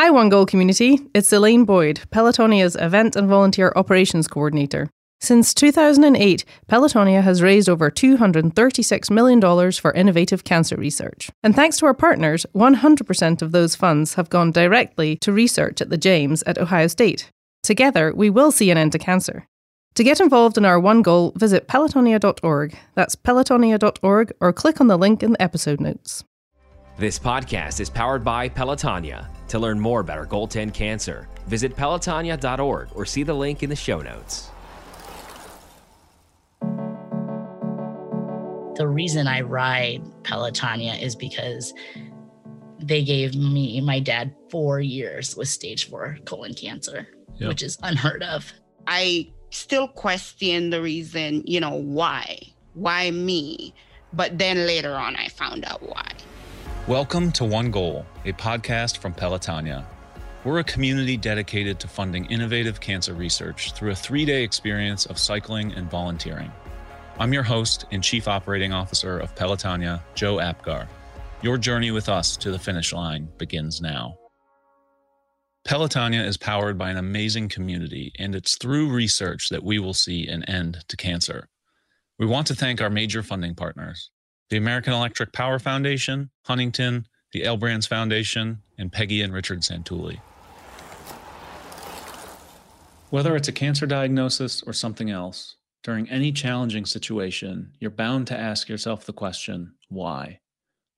Hi, One Goal community. It's Elaine Boyd, Pelotonia's Event and Volunteer Operations Coordinator. Since 2008, Pelotonia has raised over $236 million for innovative cancer research. And thanks to our partners, 100% of those funds have gone directly to research at the James at Ohio State. Together, we will see an end to cancer. To get involved in our one goal, visit pelotonia.org. That's pelotonia.org or click on the link in the episode notes. This podcast is powered by Pelotonia. To learn more about our Goal 10 cancer, visit pelotonia.org or see the link in the show notes. The reason I ride Pelotonia is because they gave me my dad four years with stage four colon cancer, yep. which is unheard of. I still question the reason, you know, why? Why me? But then later on, I found out why. Welcome to One Goal, a podcast from Pelotonia. We're a community dedicated to funding innovative cancer research through a three day experience of cycling and volunteering. I'm your host and Chief Operating Officer of Pelotonia, Joe Apgar. Your journey with us to the finish line begins now. Pelotonia is powered by an amazing community, and it's through research that we will see an end to cancer. We want to thank our major funding partners the American Electric Power Foundation, Huntington, the L Brands Foundation, and Peggy and Richard Santulli. Whether it's a cancer diagnosis or something else, during any challenging situation, you're bound to ask yourself the question why?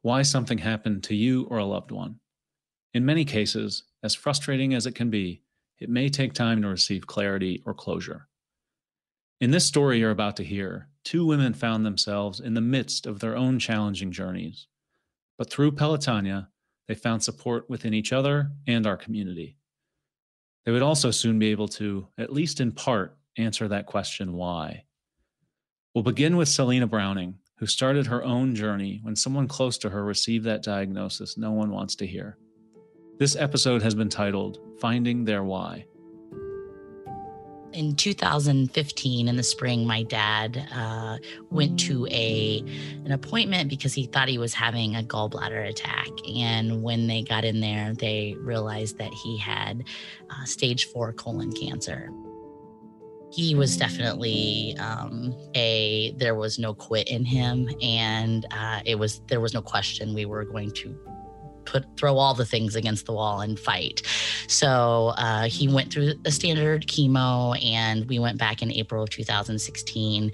Why something happened to you or a loved one? In many cases, as frustrating as it can be, it may take time to receive clarity or closure. In this story you're about to hear, two women found themselves in the midst of their own challenging journeys. But through Pelotonia, they found support within each other and our community. They would also soon be able to, at least in part, answer that question why. We'll begin with Selena Browning, who started her own journey when someone close to her received that diagnosis no one wants to hear. This episode has been titled Finding Their Why. In 2015, in the spring, my dad uh, went to a an appointment because he thought he was having a gallbladder attack. And when they got in there, they realized that he had uh, stage four colon cancer he was definitely um, a there was no quit in him and uh, it was there was no question we were going to put throw all the things against the wall and fight. So uh, he went through a standard chemo, and we went back in April of 2016.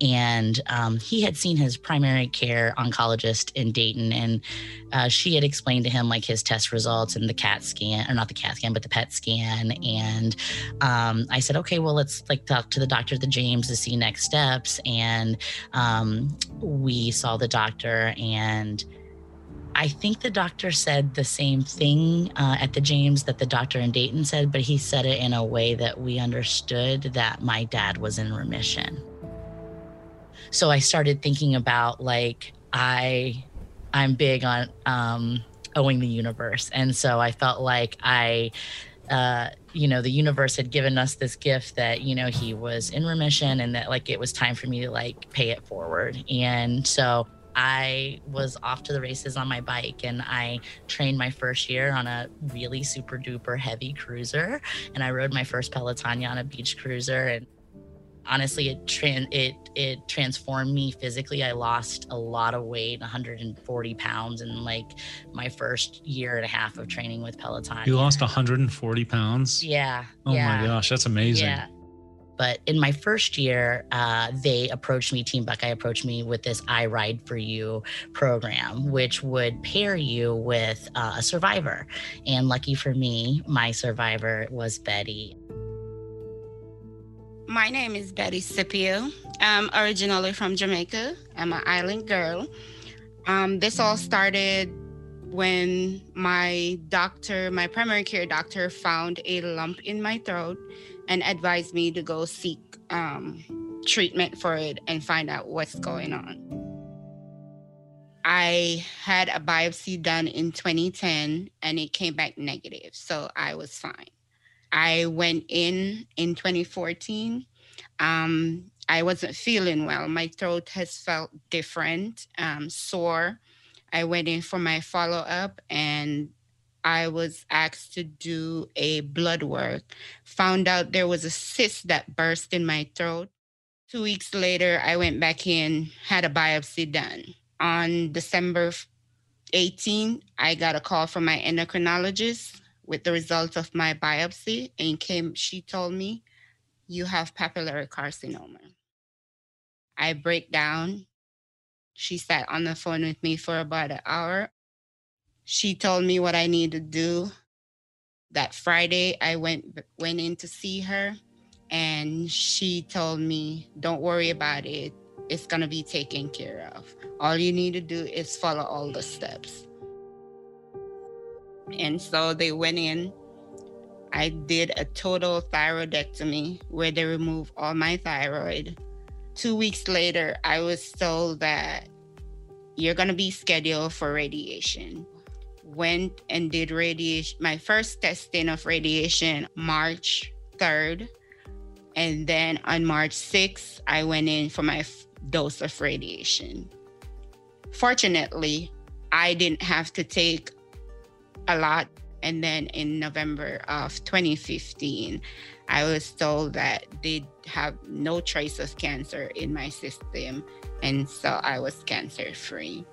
And um, he had seen his primary care oncologist in Dayton, and uh, she had explained to him like his test results and the CAT scan, or not the CAT scan, but the PET scan. And um, I said, okay, well, let's like talk to the doctor the James to see next steps. And um, we saw the doctor and I think the doctor said the same thing uh, at the James that the doctor in Dayton said, but he said it in a way that we understood that my dad was in remission. So I started thinking about like I, I'm big on um, owing the universe, and so I felt like I. Uh, you know the universe had given us this gift that you know he was in remission and that like it was time for me to like pay it forward and so I was off to the races on my bike and I trained my first year on a really super duper heavy cruiser and I rode my first Pelotonia on a beach cruiser and honestly it tran- it it transformed me physically. I lost a lot of weight 140 pounds in like my first year and a half of training with peloton. You lost 140 pounds? Yeah oh yeah. my gosh that's amazing. Yeah but in my first year, uh, they approached me, Team Buckeye approached me with this I Ride for You program, which would pair you with uh, a survivor. And lucky for me, my survivor was Betty. My name is Betty Scipio. I'm originally from Jamaica. I'm an island girl. Um, this all started when my doctor, my primary care doctor, found a lump in my throat and advised me to go seek um, treatment for it and find out what's going on. I had a biopsy done in 2010 and it came back negative, so I was fine. I went in in 2014. Um, I wasn't feeling well. My throat has felt different, um, sore. I went in for my follow up and I was asked to do a blood work. Found out there was a cyst that burst in my throat. Two weeks later, I went back in, had a biopsy done. On December 18, I got a call from my endocrinologist with the results of my biopsy and came she told me you have papillary carcinoma. I break down. She sat on the phone with me for about an hour. She told me what I need to do. That Friday I went went in to see her and she told me, "Don't worry about it. It's to be taken care of. All you need to do is follow all the steps." And so they went in. I did a total thyroidectomy where they removed all my thyroid. Two weeks later, I was told that you're to be scheduled for radiation. Went and did radiation, my first testing of radiation March 3rd. And then on March 6th, I went in for my f- dose of radiation. Fortunately, I didn't have to take a lot. And then in November of 2015, I was told that they have no trace of cancer in my system. And so I was cancer free.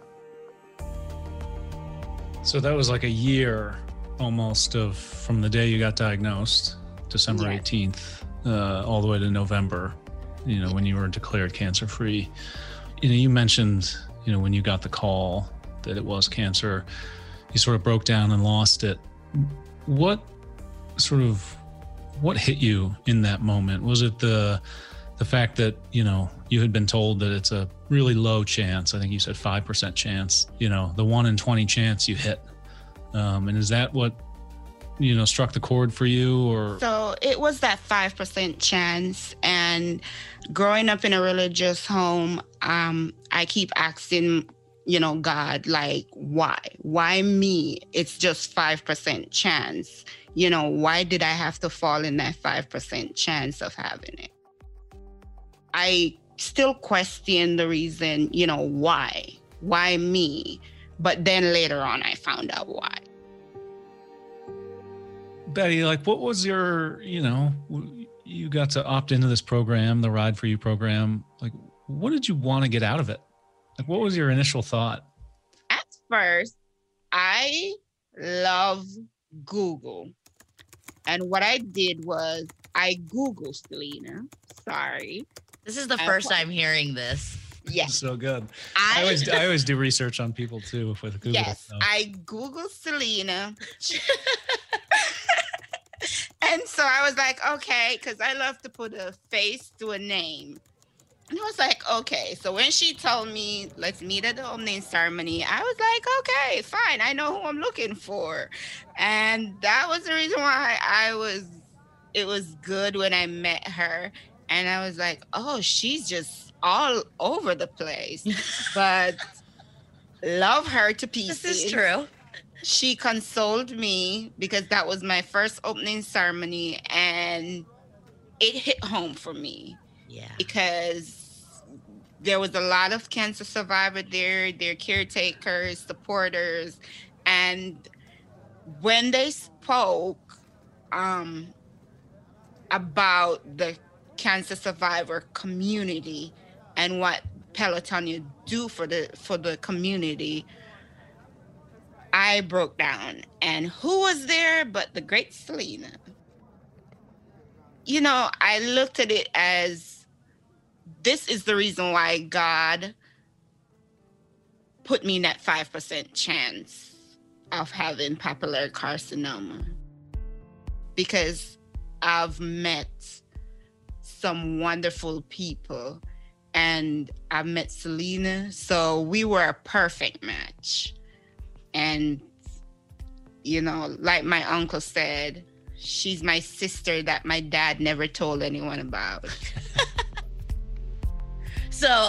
So that was like a year almost of from the day you got diagnosed, December Yes. 18th, uh, all the way to November, you know, when you were declared cancer free. You know, you mentioned, you know, when you got the call that it was cancer, you sort of broke down and lost it. What sort of what hit you in that moment? Was it the the fact that you know you had been told that it's a really low chance i think you said 5% chance you know the 1 in 20 chance you hit um, and is that what you know struck the chord for you or So it was that 5% chance. And growing up in a religious home, um, I keep asking, you know, God, like, why? Why me? It's just 5% chance. You know, why did I have to fall in that 5% chance of having it? I still question the reason, you know, why? Why me? But then later on, I found out why. betty like what was your you know you got to opt into this program the ride for you program like what did you want to get out of it like what was your initial thought at first, I love Google. And what I did was I Googled Selena. Sorry. This is the first applied. time hearing this. Yes. so good I I, always I always do research on people too with Google. yes, so. I Google Selena. and so I was like, okay, because I love to put a face to a name. And I was like, okay. So when she told me, let's meet at the opening ceremony, I was like, okay, fine. I know who I'm looking for. And that was the reason why I was, it was good when I met her. And I was like, oh, she's just all over the place. but love her to pieces This is true. she consoled me because that was my first opening ceremony and it hit home for me Yeah. because there was a lot of cancer survivor there their caretakers supporters and when they spoke um, about the cancer survivor community and what pelotonia do for the for the community I broke down. And who was there but the great Selena? You know, I looked at it as this is the reason why God put me in that 5% chance of having papillary carcinoma. Because I've met some wonderful people and I met Selena. So we were a perfect match and you know like my uncle said she's my sister that my dad never told anyone about So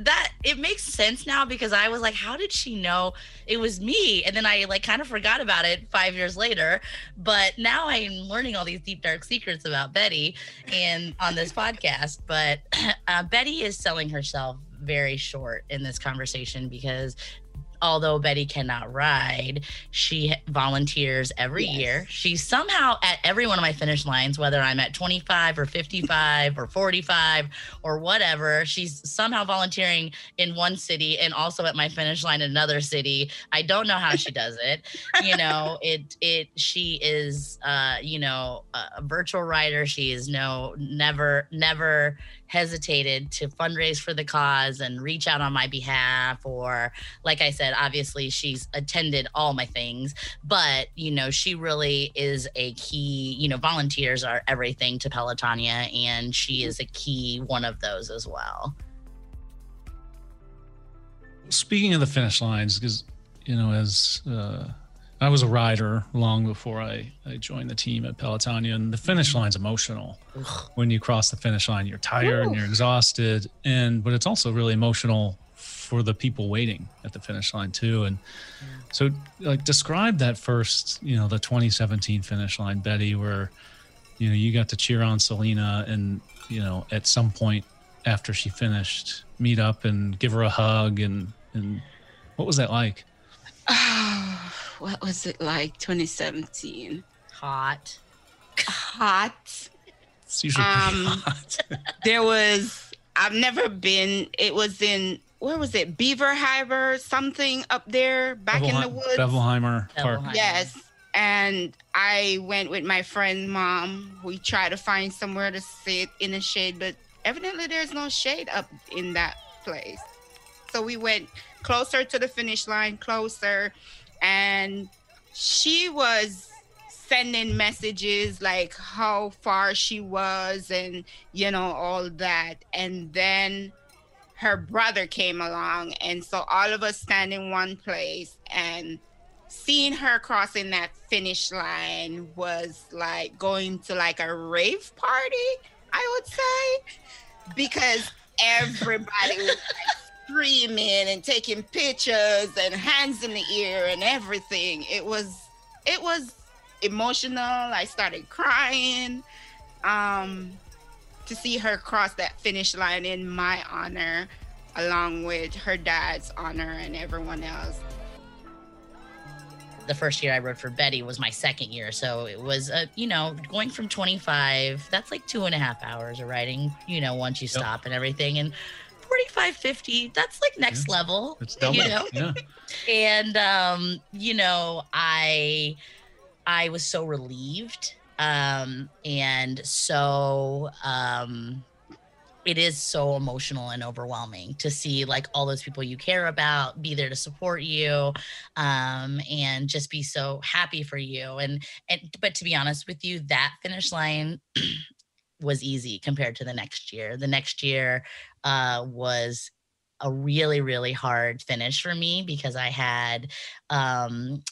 that it makes sense now because I was like, how did she know it was me? And then I like kind of forgot about it five years later. But now I'm learning all these deep dark secrets about Betty and on this podcast. But uh, Betty is selling herself very short in this conversation because although Betty cannot ride, she volunteers every Yes. year. She's somehow at every one of my finish lines, whether I'm at 25 or 55 or 45 or whatever. She's somehow volunteering in one city and also at my finish line in another city. I don't know how she does it. You know, it it she is uh, you know, a, a virtual rider. She is no never never hesitated to fundraise for the cause and reach out on my behalf or like i said obviously she's attended all my things but you know she really is a key you know volunteers are everything to pelotonia and she is a key one of those as well. Speaking of the finish lines, because you know, as uh, I was a rider long before I, I joined the team at Pelotonia, and the finish line's emotional. When you cross the finish line, you're tired and you're exhausted, and but it's also really emotional for the people waiting at the finish line too. And so, like, describe that first, you know, the 2017 finish line, Betty, where you know you got to cheer on Selena, and you know, at some point after she finished, meet up and give her a hug, and and what was that like? What was it like 2017? hot Hot. It's usually pretty Um, hot. There was, I've never been, it was in, where was it? Beaver Harbor, something up there back in the Bevelheim- woods. Bevelhymer Park. Bevelheim. Yes. And I went with my friend, mom. We tried to find somewhere to sit in the shade, but evidently there's no shade up in that place. So we went closer to the finish line, closer. And she was sending messages like how far she was and, you know, all that. And then her brother came along. And so all of us stand in one place and seeing her crossing that finish line was like going to like a rave party, I would say, because everybody was like screaming and taking pictures and hands in the ear and everything. It was it was emotional. I started crying. Um to see her cross that finish line in my honor along with her dad's honor and everyone else. the first year I rode for Betty was my second year. So it was, uh, you know, going from 25, that's like two and a half hours of riding, you know, once you Yep. stop and everything. And 45, 50, that's like next Yeah. level. It's double. You know? Yeah. and um you know i i was so relieved um and so um it is so emotional and overwhelming to see like all those people you care about be there to support you um and just be so happy for you and and but to be honest with you that finish line was easy compared to the next year the next year uh was a really really hard finish for me because i had um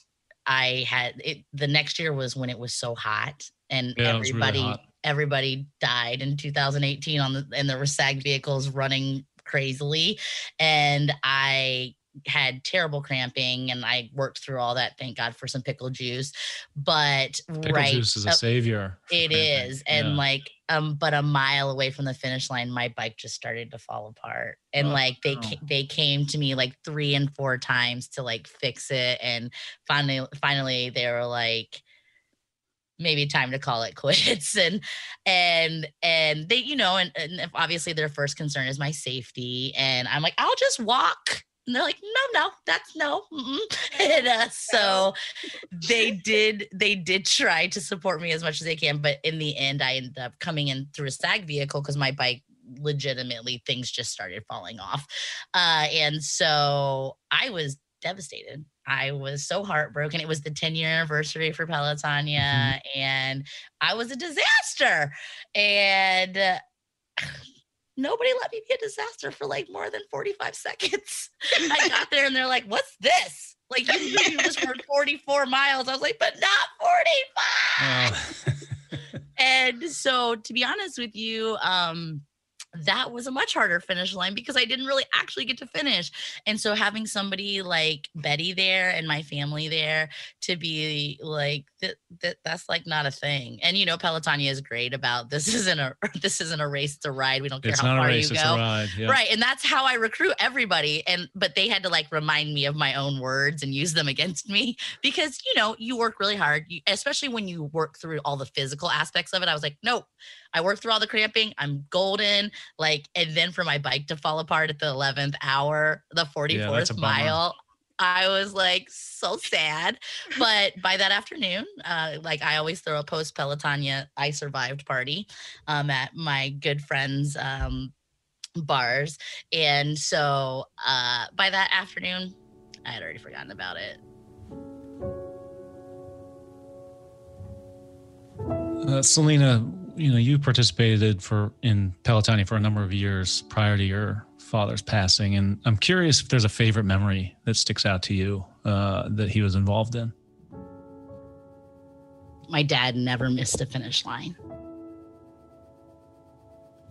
i had it the next year was when it was so hot and Yeah, was really everybody hot. everybody died in 2018 on the and there were sag vehicles running crazily and i had terrible cramping and i worked through all that thank god for some pickle juice but Pickle right juice is a savior. it cramping. is and Yeah. like um but a mile away from the finish line my bike just started to fall apart and Oh, like they ca- they came to me like 3 and 4 times to like fix it and finally finally they were like maybe time to call it quits and and and they you know and, and obviously their first concern is my safety and i'm like i'll just walk and they're like no no that's no and uh, so they did they did try to support me as much as they can but in the end i ended up coming in through a sag vehicle because my bike legitimately things just started falling off. Uh and so i was devastated. I was so heartbroken. It was the 10 year anniversary for pelotonia and i was a disaster. And uh, nobody let me be a disaster for like more than 45 seconds. I got there and they're like what's this? Like you, you just rode 44 miles. I was like but not 45 Oh. and so to be honest with you um that was a much harder finish line because I didn't really actually get to finish. And so having somebody like Betty there and my family there to be like that, that that's like not a thing. And you know, Pelotonia is great about this isn't a this isn't a race, it's a ride. We don't care It's how far race, you go. ride. Yeah. Right. And that's how I recruit everybody. And but they had to like remind me of my own words and use them against me because you know, you work really hard, you, especially when you work through all the physical aspects of it. I was like, nope, I worked through all the cramping. I'm golden. Like, and then for my bike to fall apart at the 11th hour, the 44th bummer. mile. I was like so sad. But by that afternoon, uh, like I always throw a post Pelotonia I survived party um, at my good friends um, bars. And so uh, by that afternoon, I had already forgotten about it. Uh, Selena, you know, you participated for in Pelotonia for a number of years prior to your father's passing, and I'm curious if there's a favorite memory that sticks out to you uh, that he was involved in. my dad never missed a finish line.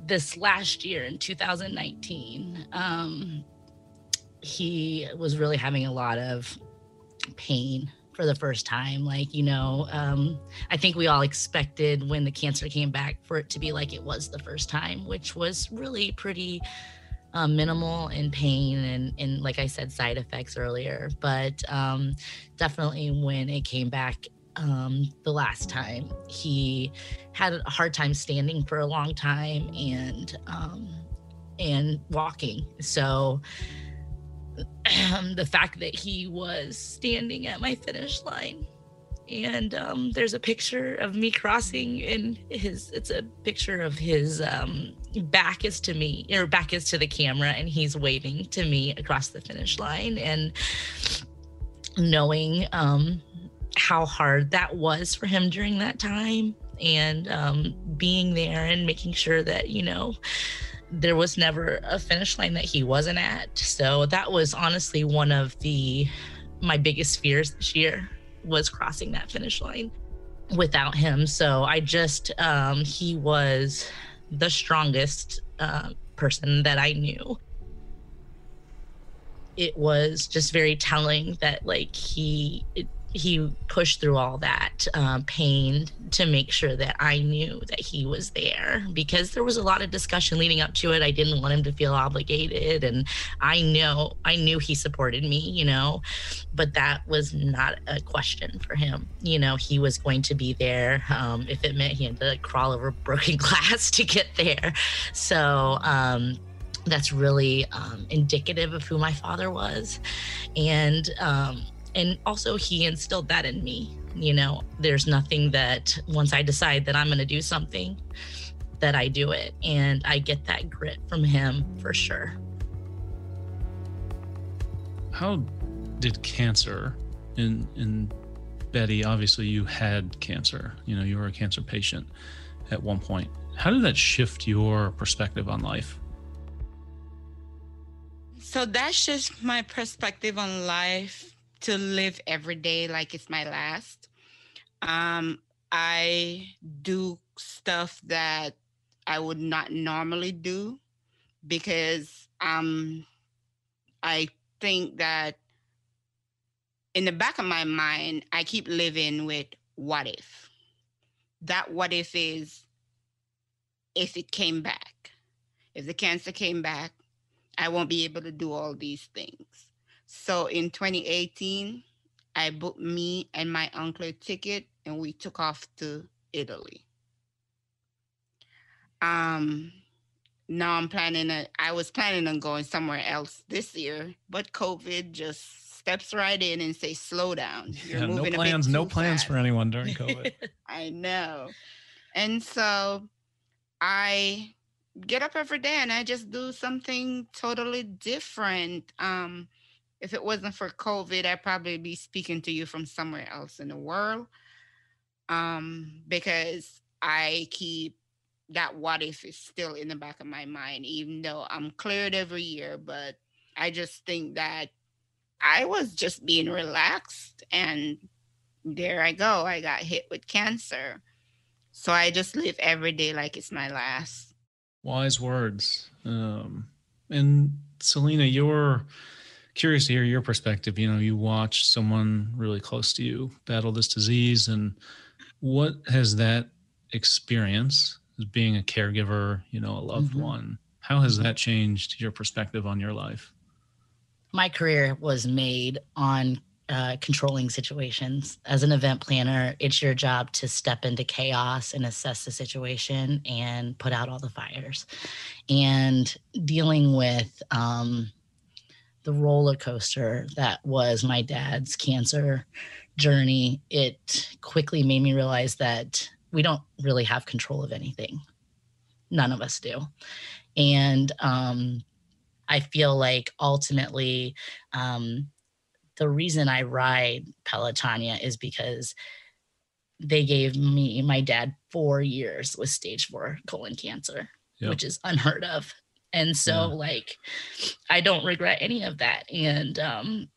This last year in 2019, um, he was really having a lot of pain for the first time. Like, you know, um, I think we all expected when the cancer came back for it to be like it was the first time, which was really pretty um, minimal in pain and, and, like I said, side effects earlier. But um, definitely when it came back um, the last time. He had a hard time standing for a long time and um, and walking. So the fact that he was standing at my finish line. And um, there's a picture of me crossing and his it's a picture of his um, back is to me or back is to the camera and he's waving to me across the finish line. And knowing um, how hard that was for him during that time and um, being there and making sure that you know there was never a finish line that he wasn't at. So that was honestly one of the my biggest fears this year was crossing that finish line without him. So i just um, he was the strongest uh, person that i knew. It was just very telling that like he it, he pushed through all that uh, pain to make sure that I knew that he was there because there was a lot of discussion leading up to it. I didn't want him to feel obligated, and I know I knew he supported me, you know, but that was not a question for him. You know, he was going to be there um, if it meant he had to crawl over broken glass to get there. So. Um, that's really um, indicative of who my father was, and um, and also he instilled that in me you know there's nothing that once i decide that i'm going to do something that i do it and i get that grit from him for sure How did cancer in in Betty? Obviously, you had cancer. You know, you were a cancer patient at one point. How did that shift your perspective on life? So that's just my perspective on life to live every day like it's my last. Um, I do stuff that I would not normally do because um, I think that in the back of my mind, I keep living with what if. That what if is if it came back. If the cancer came back, I won't be able to do all these things. So in 2018, I booked me and my uncle a ticket and we took off to Italy. Um now I'm planning a, I was planning on going somewhere else this year, but COVID just steps right in and say slow down. You're Yeah, no moving bit plans. No plans fast." for anyone during COVID. I know. And so I get up every day and I just do something totally different. Um, if it wasn't for COVID, I'd probably be speaking to you from somewhere else in the world. Um, because I keep that what if is still in the back of my mind, even though I'm cleared every year. But I just think that I was just being relaxed and there I go. I got hit with cancer. So I just live every day like it's my last. Wise words. Um, and Selena, you're curious to hear your perspective. You know, you watch someone really close to you battle this disease, and what has that experience as being a caregiver, you know, a loved mm-hmm. one, how has that changed your perspective on your life? My career was made on uh, controlling situations. As an event planner, it's your job to step into chaos and assess the situation and put out all the fires. And dealing with um, the roller coaster that was my dad's cancer journey, it quickly made me realize that we don't really have control of anything. None of us do. And um, I feel like ultimately, um, the reason I ride Pelotonia is because they gave me my dad four years with stage four colon cancer, yep. which is unheard of. And so, yeah. like, I don't regret any of that. And, um,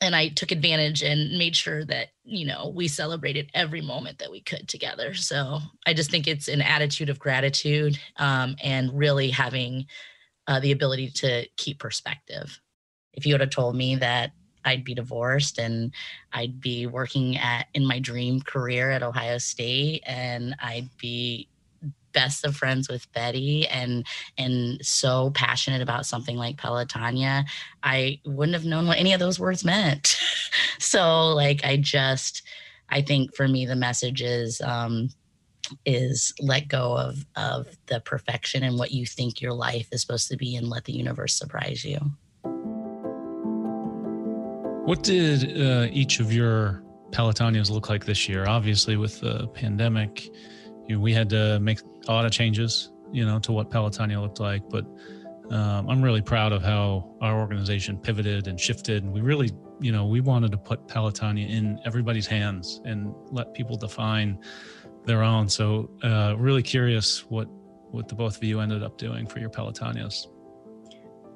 and I took advantage and made sure that, you know, we celebrated every moment that we could together. So I just think it's an attitude of gratitude um, and really having uh, the ability to keep perspective. If you would have told me that I'd be divorced and I'd be working at in my dream career at Ohio State and I'd be best of friends with Betty and and so passionate about something like Pelotonia, I wouldn't have known what any of those words meant. so like I just I think for me the message is um is let go of of the perfection and what you think your life is supposed to be and let the universe surprise you. What did uh, each of your Pelotonias look like this year? Obviously, with the pandemic, you know, we had to make a lot of changes, you know, to what Pelotonia looked like. But um, I'm really proud of how our organization pivoted and shifted. And we really, you know, we wanted to put Pelotonia in everybody's hands and let people define their own. So, uh, really curious what what the both of you ended up doing for your Pelotonias.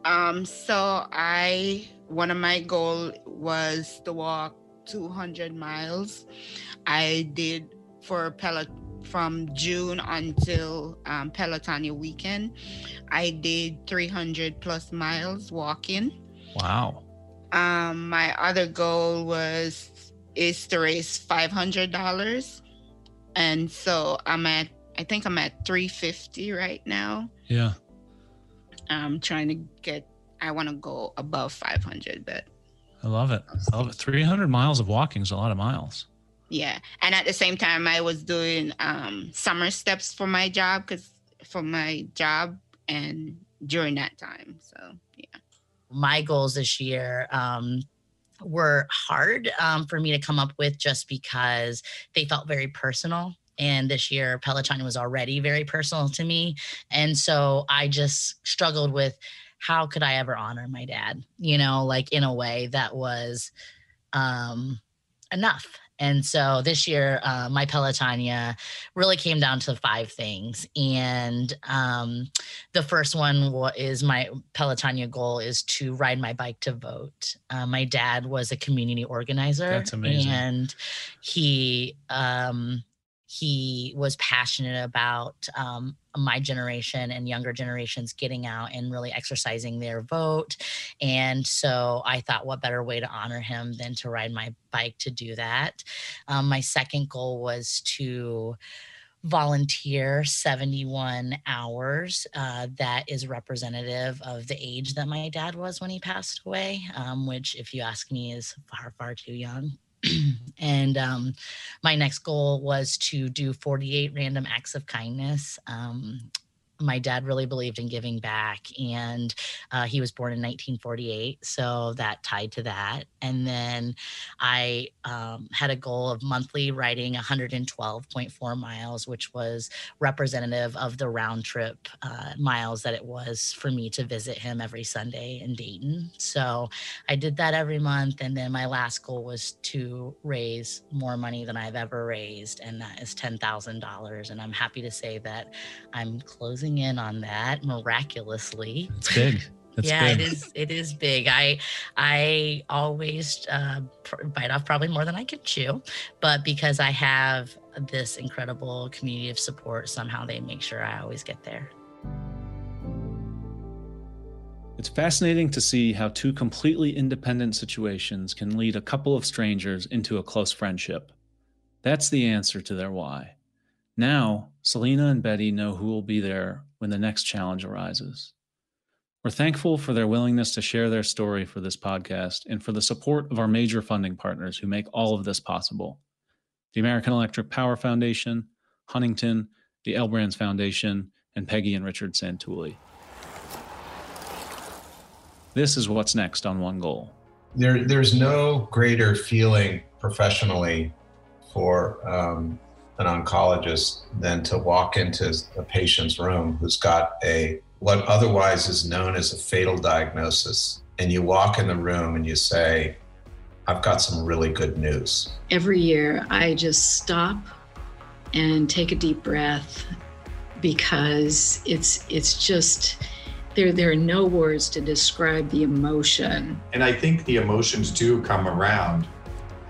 Um, so I one of my goal was to walk 200 miles. I did for Pelot from June until um, Pelotonia weekend. I did 300 plus miles walking. Wow. Um, my other goal was is to raise five hundred dollars, and so I'm at I think I'm at 350 right now. Yeah. I'm trying to get I want to go above 500, but I love it. I love it. 300 miles of walking is a lot of miles. Yeah. And at the same time, I was doing um, summer steps for my job because for my job and during that time. So, yeah. My goals this year, um, were hard um, for me to come up with just because they felt very personal and this year peloton was already very personal to me and so i just struggled with how could I ever honor my dad? You know, like in a way that was um, enough. And so this year, uh, my Pelotonia really came down to five things. And um, the first one is my Pelotonia goal is to ride my bike to vote. Uh, my dad was a community organizer. That's amazing. And he, um, he was passionate about um, my generation and younger generations getting out and really exercising their vote. And so I thought, what better way to honor him than to ride my bike to do that? Um, my second goal was to volunteer 71 hours uh, that is representative of the age that my dad was when he passed away um, which if you ask me is far far too young and um, my next goal was to do 48 random acts of kindness. Um, my dad really believed in giving back and uh, he was born in 1948 so that tied to that and then i um, had a goal of monthly riding 112.4 miles which was representative of the round trip uh, miles that it was for me to visit him every sunday in dayton so i did that every month and then my last goal was to raise more money than i've ever raised and that is $10000 and i'm happy to say that i'm closing closing in on that miraculously. It's big. That's yeah, big. it is. It is big. I I always uh, bite off probably more than I can chew, but because I have this incredible community of support, somehow they make sure I always get there. It's fascinating to see how two completely independent situations can lead a couple of strangers into a close friendship. That's the answer to their why. Now, Selena and Betty know who will be there when the next challenge arises. We're thankful for their willingness to share their story for this podcast and for the support of our major funding partners who make all of this possible the American Electric Power Foundation, Huntington, the L Brands Foundation, and Peggy and Richard Santulli. This is what's next on One Goal. There, there's no greater feeling professionally for um, an oncologist than to walk into a patient's room who's got a what otherwise is known as a fatal diagnosis, and you walk in the room and you say, "I've got some really good news." Every year, I just stop and take a deep breath because it's it's just there there are no words to describe the emotion. And I think the emotions do come around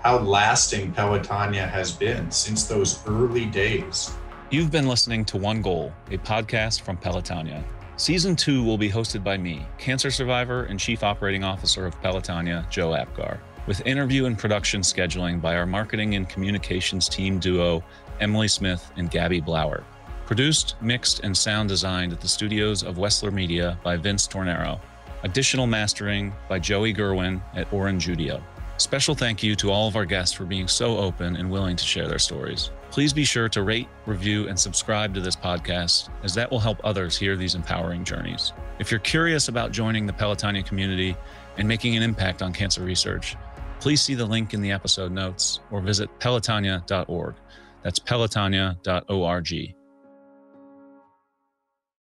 how lasting Pelotonia has been since those early days. You've been listening to One Goal, a podcast from Pelotonia. Season two will be hosted by me, cancer survivor and chief operating officer of Pelotonia, Joe Apgar, with interview and production scheduling by our marketing and communications team duo, Emily Smith and Gabby Blauer. Produced, mixed, and sound designed at the studios of Wessler Media by Vince Tornero. Additional mastering by Joey Gerwin at Orange Judio. Special thank you to all of our guests for being so open and willing to share their stories. Please be sure to rate, review, and subscribe to this podcast, as that will help others hear these empowering journeys. If you're curious about joining the Pelotonia community and making an impact on cancer research, please see the link in the episode notes or visit pelotonia.org. That's pelotonia.org.